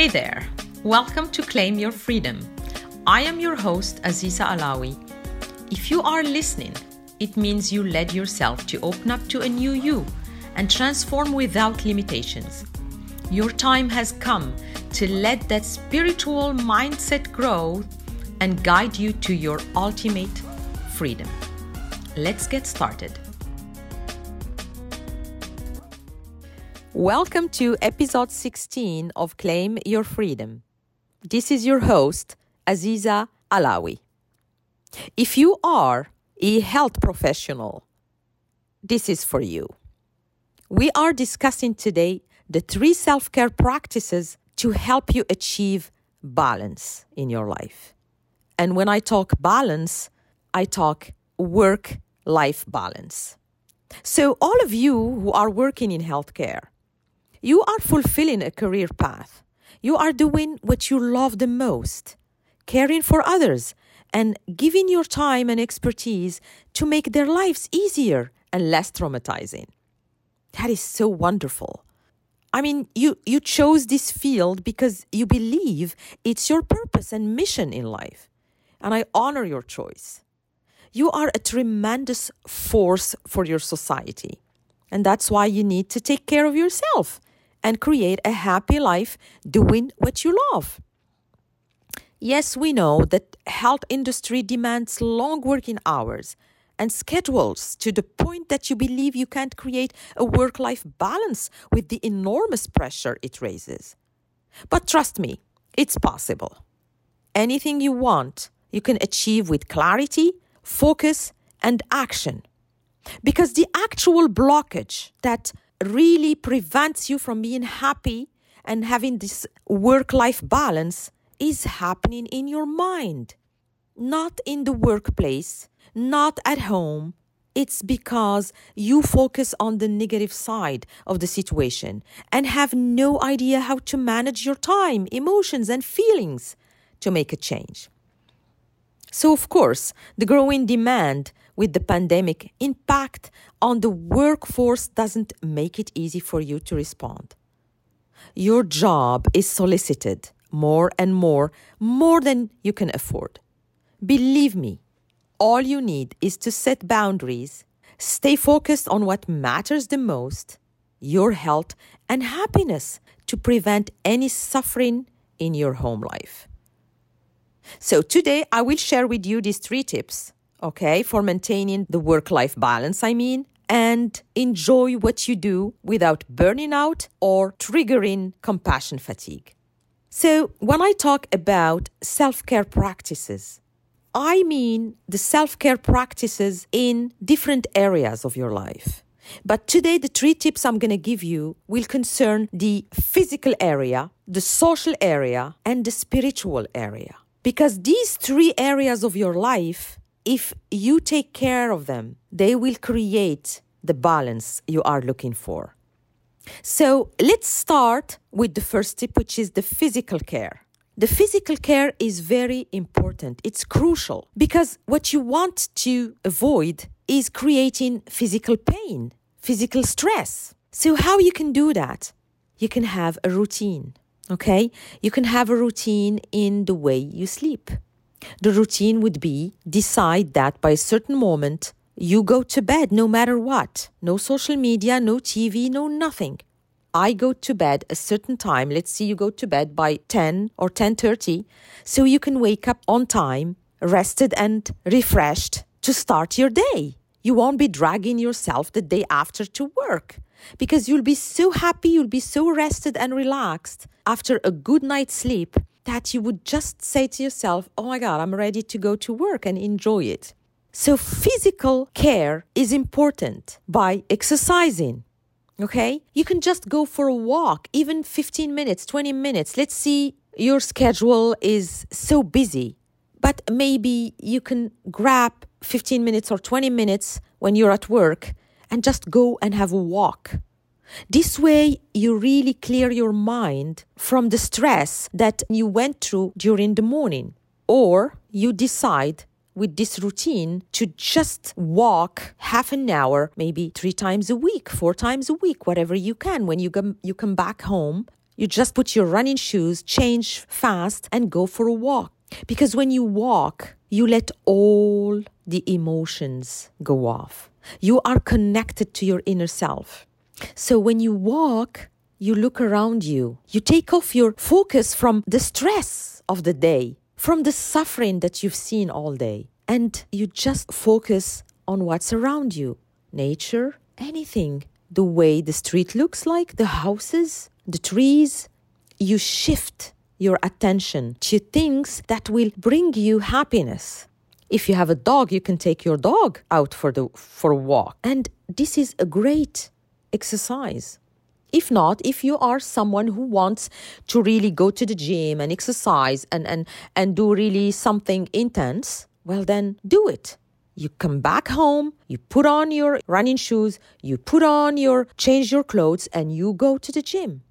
Hey there, welcome to Claim Your Freedom. I am your host, Aziza Alawi. If you are listening, it means you led yourself to open up to a new you and transform without limitations. Your time has come to let that spiritual mindset grow and guide you to your ultimate freedom. Let's get started. Welcome to episode 16 of Claim Your Freedom. This is your host, Aziza Alawi. If you are a health professional, this is for you. We are discussing today the three self care practices to help you achieve balance in your life. And when I talk balance, I talk work life balance. So, all of you who are working in healthcare, you are fulfilling a career path. You are doing what you love the most, caring for others, and giving your time and expertise to make their lives easier and less traumatizing. That is so wonderful. I mean, you, you chose this field because you believe it's your purpose and mission in life. And I honor your choice. You are a tremendous force for your society. And that's why you need to take care of yourself and create a happy life doing what you love. Yes, we know that health industry demands long working hours and schedules to the point that you believe you can't create a work-life balance with the enormous pressure it raises. But trust me, it's possible. Anything you want, you can achieve with clarity, focus, and action. Because the actual blockage that really prevents you from being happy and having this work life balance is happening in your mind, not in the workplace, not at home. It's because you focus on the negative side of the situation and have no idea how to manage your time, emotions, and feelings to make a change. So, of course, the growing demand with the pandemic impact on the workforce doesn't make it easy for you to respond. Your job is solicited more and more, more than you can afford. Believe me, all you need is to set boundaries, stay focused on what matters the most your health and happiness to prevent any suffering in your home life. So, today I will share with you these three tips, okay, for maintaining the work life balance, I mean, and enjoy what you do without burning out or triggering compassion fatigue. So, when I talk about self care practices, I mean the self care practices in different areas of your life. But today, the three tips I'm going to give you will concern the physical area, the social area, and the spiritual area. Because these three areas of your life, if you take care of them, they will create the balance you are looking for. So let's start with the first tip, which is the physical care. The physical care is very important. It's crucial because what you want to avoid is creating physical pain, physical stress. So, how you can do that? You can have a routine. Okay? You can have a routine in the way you sleep. The routine would be decide that by a certain moment, you go to bed no matter what. No social media, no TV, no nothing. I go to bed a certain time. Let's see you go to bed by 10 or 10:30 so you can wake up on time, rested and refreshed to start your day. You won't be dragging yourself the day after to work because you'll be so happy, you'll be so rested and relaxed after a good night's sleep that you would just say to yourself, Oh my God, I'm ready to go to work and enjoy it. So, physical care is important by exercising. Okay? You can just go for a walk, even 15 minutes, 20 minutes. Let's see, your schedule is so busy, but maybe you can grab 15 minutes or 20 minutes when you're at work and just go and have a walk. This way, you really clear your mind from the stress that you went through during the morning. Or you decide with this routine to just walk half an hour, maybe three times a week, four times a week, whatever you can. When you come, you come back home, You just put your running shoes, change fast, and go for a walk. Because when you walk, you let all the emotions go off. You are connected to your inner self. So when you walk, you look around you. You take off your focus from the stress of the day, from the suffering that you've seen all day, and you just focus on what's around you nature, anything. The way the street looks like, the houses, the trees. You shift your attention to things that will bring you happiness. If you have a dog, you can take your dog out for the for a walk. And this is a great exercise. If not, if you are someone who wants to really go to the gym and exercise and, and, and do really something intense, well, then do it. You come back home, you put on your running shoes, you put on your, change your clothes, and you go to the gym.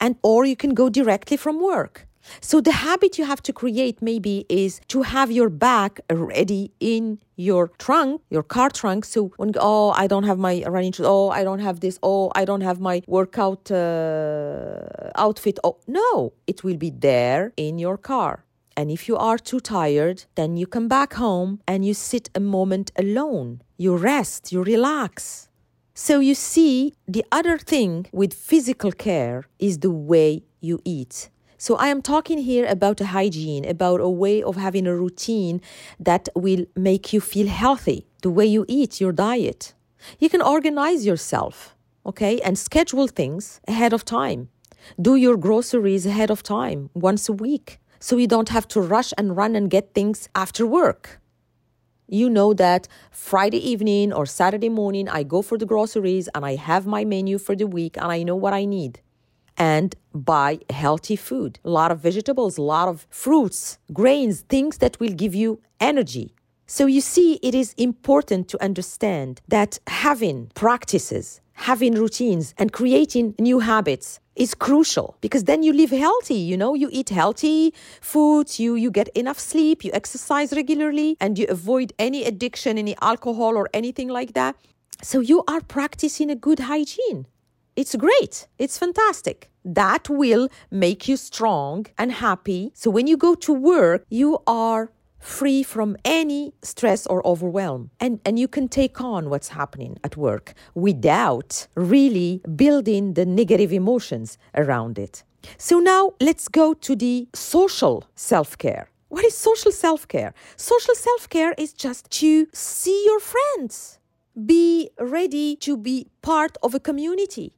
And, or you can go directly from work. So the habit you have to create maybe is to have your bag ready in your trunk, your car trunk. So when oh I don't have my running shoes, oh I don't have this, oh I don't have my workout uh, outfit. Oh no, it will be there in your car. And if you are too tired, then you come back home and you sit a moment alone. You rest, you relax. So you see, the other thing with physical care is the way you eat. So I am talking here about a hygiene, about a way of having a routine that will make you feel healthy, the way you eat, your diet. You can organize yourself, okay, and schedule things ahead of time. Do your groceries ahead of time, once a week, so you don't have to rush and run and get things after work. You know that Friday evening or Saturday morning, I go for the groceries and I have my menu for the week and I know what I need and buy healthy food. A lot of vegetables, a lot of fruits, grains, things that will give you energy. So you see, it is important to understand that having practices, having routines, and creating new habits is crucial because then you live healthy you know you eat healthy foods you you get enough sleep you exercise regularly and you avoid any addiction any alcohol or anything like that so you are practicing a good hygiene it's great. It's fantastic. That will make you strong and happy. So when you go to work, you are free from any stress or overwhelm. And, and you can take on what's happening at work without really building the negative emotions around it. So now let's go to the social self care. What is social self care? Social self care is just to see your friends, be ready to be part of a community,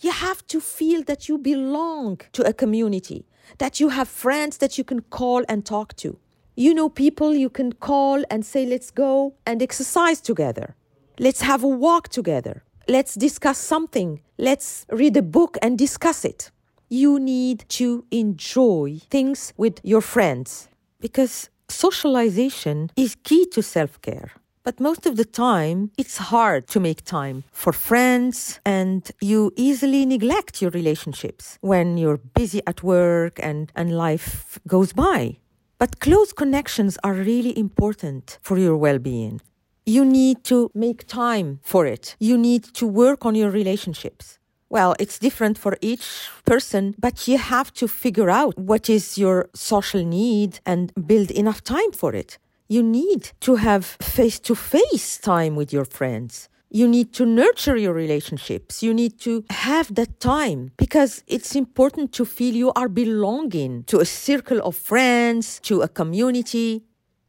you have to feel that you belong to a community, that you have friends that you can call and talk to. You know people you can call and say, let's go and exercise together. Let's have a walk together. Let's discuss something. Let's read a book and discuss it. You need to enjoy things with your friends because socialization is key to self care. But most of the time, it's hard to make time for friends and you easily neglect your relationships when you're busy at work and, and life goes by. But close connections are really important for your well being. You need to make time for it. You need to work on your relationships. Well, it's different for each person, but you have to figure out what is your social need and build enough time for it. You need to have face to face time with your friends. You need to nurture your relationships. You need to have that time because it's important to feel you are belonging to a circle of friends, to a community.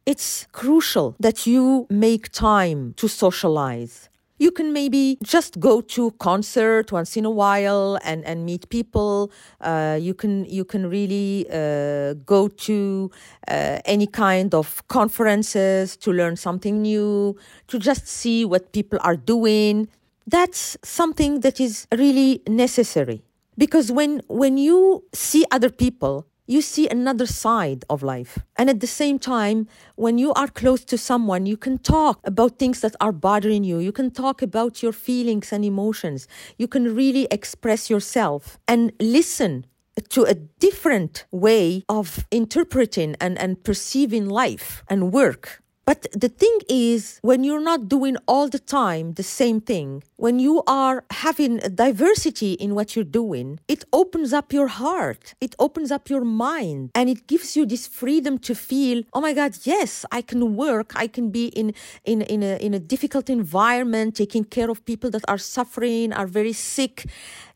It's crucial that you make time to socialize you can maybe just go to concert once in a while and, and meet people. Uh, you can you can really uh, go to uh, any kind of conferences to learn something new, to just see what people are doing. That's something that is really necessary because when when you see other people you see another side of life. And at the same time, when you are close to someone, you can talk about things that are bothering you. You can talk about your feelings and emotions. You can really express yourself and listen to a different way of interpreting and, and perceiving life and work. But the thing is, when you're not doing all the time the same thing, when you are having a diversity in what you're doing, it opens up your heart, it opens up your mind, and it gives you this freedom to feel, oh my God, yes, I can work, I can be in, in, in, a, in a difficult environment, taking care of people that are suffering, are very sick.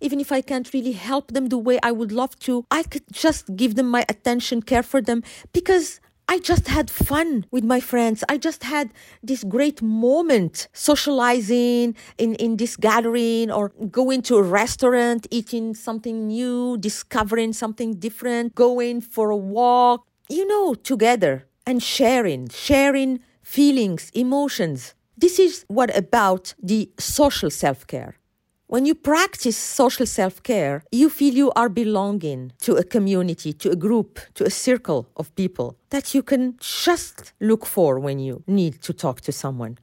Even if I can't really help them the way I would love to, I could just give them my attention, care for them, because I just had fun with my friends. I just had this great moment socializing in, in this gathering or going to a restaurant, eating something new, discovering something different, going for a walk, you know, together and sharing, sharing feelings, emotions. This is what about the social self care. When you practice social self care, you feel you are belonging to a community, to a group, to a circle of people that you can just look for when you need to talk to someone,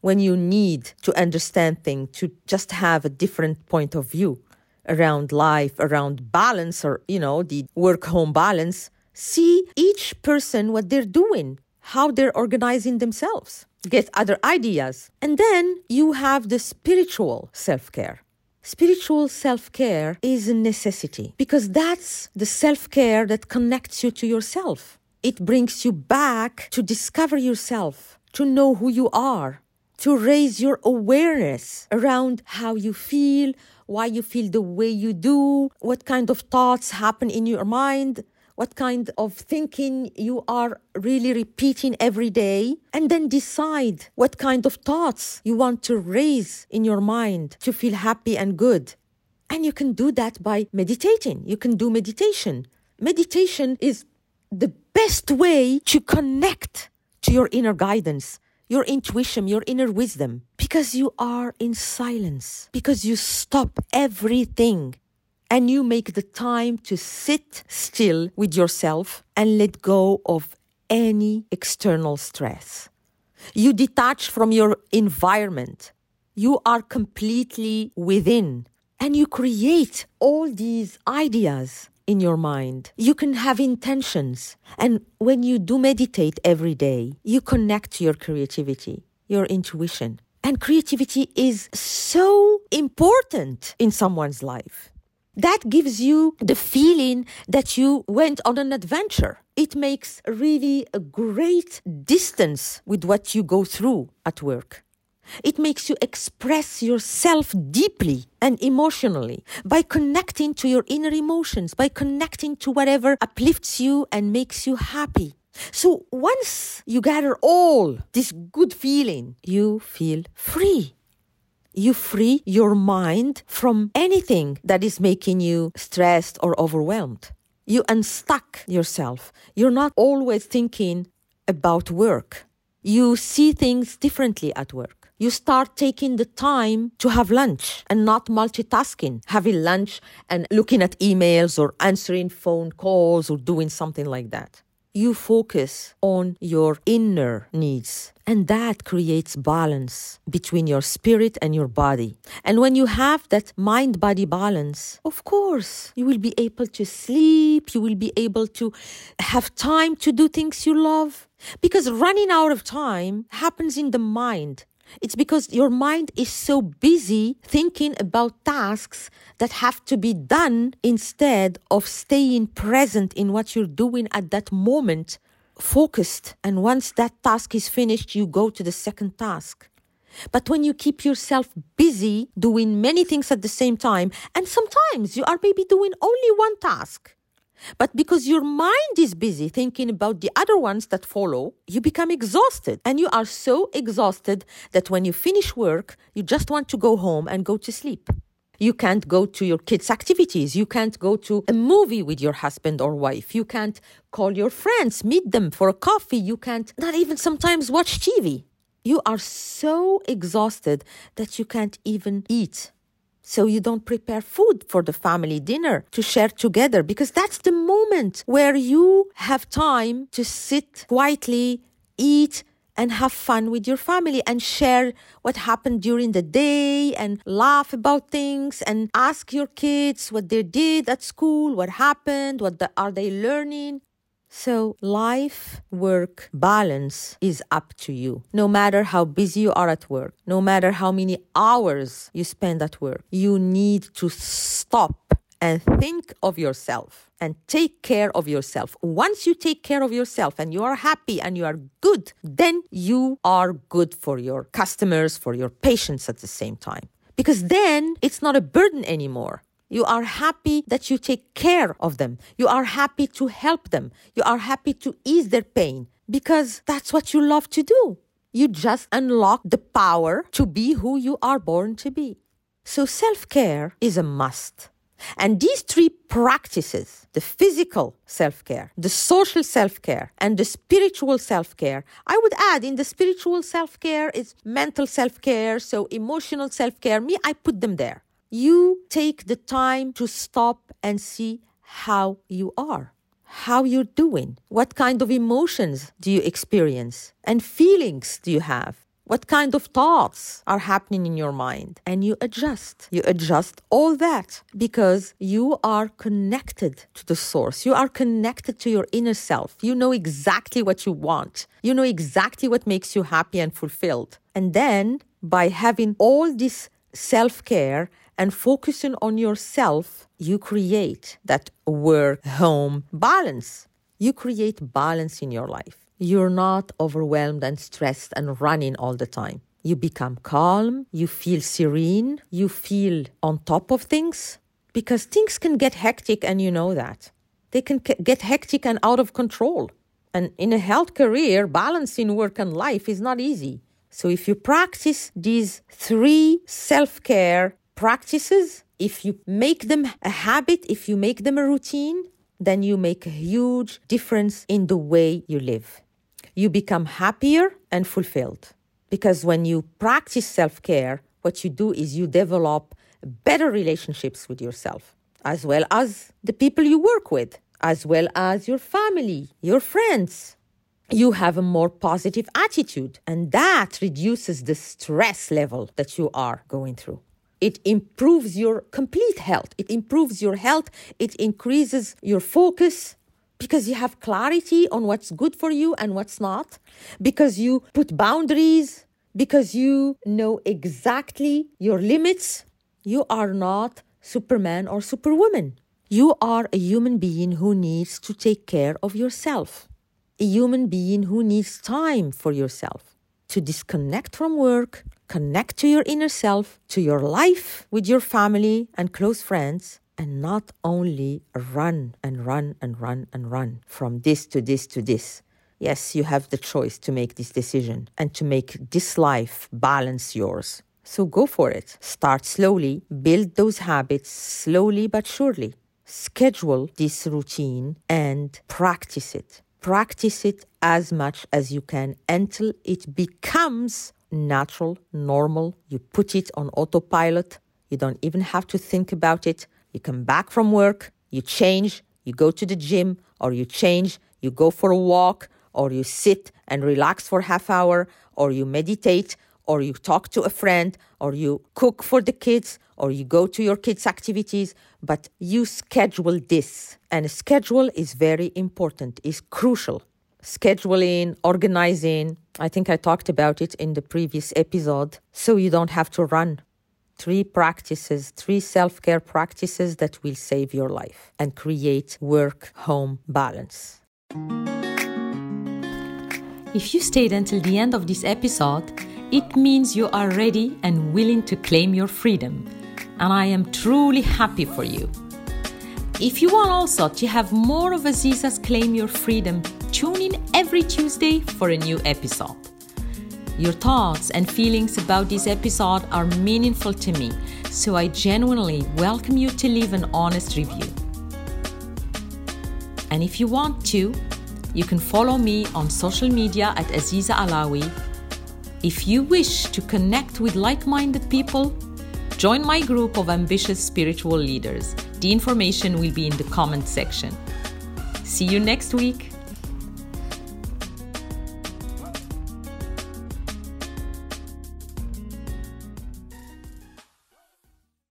when you need to understand things, to just have a different point of view around life, around balance, or, you know, the work home balance. See each person what they're doing, how they're organizing themselves get other ideas. And then you have the spiritual self care. Spiritual self care is a necessity because that's the self care that connects you to yourself. It brings you back to discover yourself, to know who you are, to raise your awareness around how you feel, why you feel the way you do, what kind of thoughts happen in your mind, what kind of thinking you are really repeating every day, and then decide what kind of thoughts you want to raise in your mind to feel happy and good. And you can do that by meditating. You can do meditation. Meditation is the best way to connect to your inner guidance, your intuition, your inner wisdom, because you are in silence, because you stop everything and you make the time to sit still with yourself and let go of any external stress. You detach from your environment. You are completely within and you create all these ideas in your mind. You can have intentions. And when you do meditate every day, you connect to your creativity, your intuition. And creativity is so important in someone's life that gives you the feeling that you went on an adventure. It makes really a great distance with what you go through at work. It makes you express yourself deeply and emotionally by connecting to your inner emotions, by connecting to whatever uplifts you and makes you happy. So once you gather all this good feeling, you feel free you free your mind from anything that is making you stressed or overwhelmed. You unstuck yourself. You're not always thinking about work. You see things differently at work. You start taking the time to have lunch and not multitasking, having lunch and looking at emails or answering phone calls or doing something like that you focus on your inner needs. And that creates balance between your spirit and your body. And when you have that mind body balance, of course, you will be able to sleep, you will be able to have time to do things you love. Because running out of time happens in the mind. It's because your mind is so busy thinking about tasks that have to be done instead of staying present in what you're doing at that moment, focused. And once that task is finished, you go to the second task. But when you keep yourself busy doing many things at the same time, and sometimes you are maybe doing only one task, but because your mind is busy thinking about the other ones that follow, you become exhausted. And you are so exhausted that when you finish work, you just want to go home and go to sleep. You can't go to your kids' activities. You can't go to a movie with your husband or wife. You can't call your friends, meet them for a coffee. You can't not even sometimes watch TV. You are so exhausted that you can't even eat so you don't prepare food for the family dinner to share together because that's the moment where you have time to sit quietly, eat, and have fun with your family and share what happened during the day and laugh about things and ask your kids what they did at school, what happened, what the, are they learning. So, life work balance is up to you. No matter how busy you are at work, no matter how many hours you spend at work, you need to stop and think of yourself and take care of yourself. Once you take care of yourself and you are happy and you are good, then you are good for your customers, for your patients at the same time. Because then it's not a burden anymore. You are happy that you take care of them. You are happy to help them. You are happy to ease their pain because that's what you love to do. You just unlock the power to be who you are born to be. So self care is a must. And these three practices the physical self care, the social self care, and the spiritual self care I would add in the spiritual self care is mental self care, so emotional self care. Me, I put them there you take the time to stop and see how you are, how you're doing, what kind of emotions do you experience, and feelings do you have. What kind of thoughts are happening in your mind? And you adjust. You adjust all that because you are connected to the source. You are connected to your inner self. You know exactly what you want. You know exactly what makes you happy and fulfilled. And then by having all this self care and focusing on yourself, you create that work home balance. You create balance in your life. You're not overwhelmed and stressed and running all the time. You become calm, you feel serene, you feel on top of things because things can get hectic and you know that. They can get hectic and out of control. And in a health career, balancing work and life is not easy. So if you practice these three self care practices, if you make them a habit, if you make them a routine, then you make a huge difference in the way you live. You become happier and fulfilled. Because when you practice self care, what you do is you develop better relationships with yourself, as well as the people you work with, as well as your family, your friends. You have a more positive attitude, and that reduces the stress level that you are going through. It improves your complete health. It improves your health. It increases your focus because you have clarity on what's good for you and what's not, because you put boundaries, because you know exactly your limits. You are not Superman or Superwoman. You are a human being who needs to take care of yourself, a human being who needs time for yourself to disconnect from work, connect to your inner self, to your life with your family and close friends, and not only run and run and run and run from this to this to this. Yes, you have the choice to make this decision and to make this life balance yours. So go for it. Start slowly, build those habits slowly but surely. Schedule this routine and practice it. Practice it as much as you can until it becomes natural, normal. You put it on autopilot. You don't even have to think about it. You come back from work, you change, you go to the gym, or you change, you go for a walk, or you sit and relax for half hour, or you meditate, or you talk to a friend, or you cook for the kids, or you go to your kids' activities, but you schedule this. And schedule is very important, is crucial scheduling, organizing. I think I talked about it in the previous episode. So you don't have to run. Three practices, three self care practices that will save your life and create work home balance. If you stayed until the end of this episode, it means you are ready and willing to claim your freedom. And I am truly happy for you. If you want also to have more of Aziza's Claim Your Freedom, tune in every Tuesday for a new episode. Your thoughts and feelings about this episode are meaningful to me, so I genuinely welcome you to leave an honest review. And if you want to, you can follow me on social media at Aziza Alawi. If you wish to connect with like minded people, join my group of ambitious spiritual leaders the information will be in the comment section. See you next week.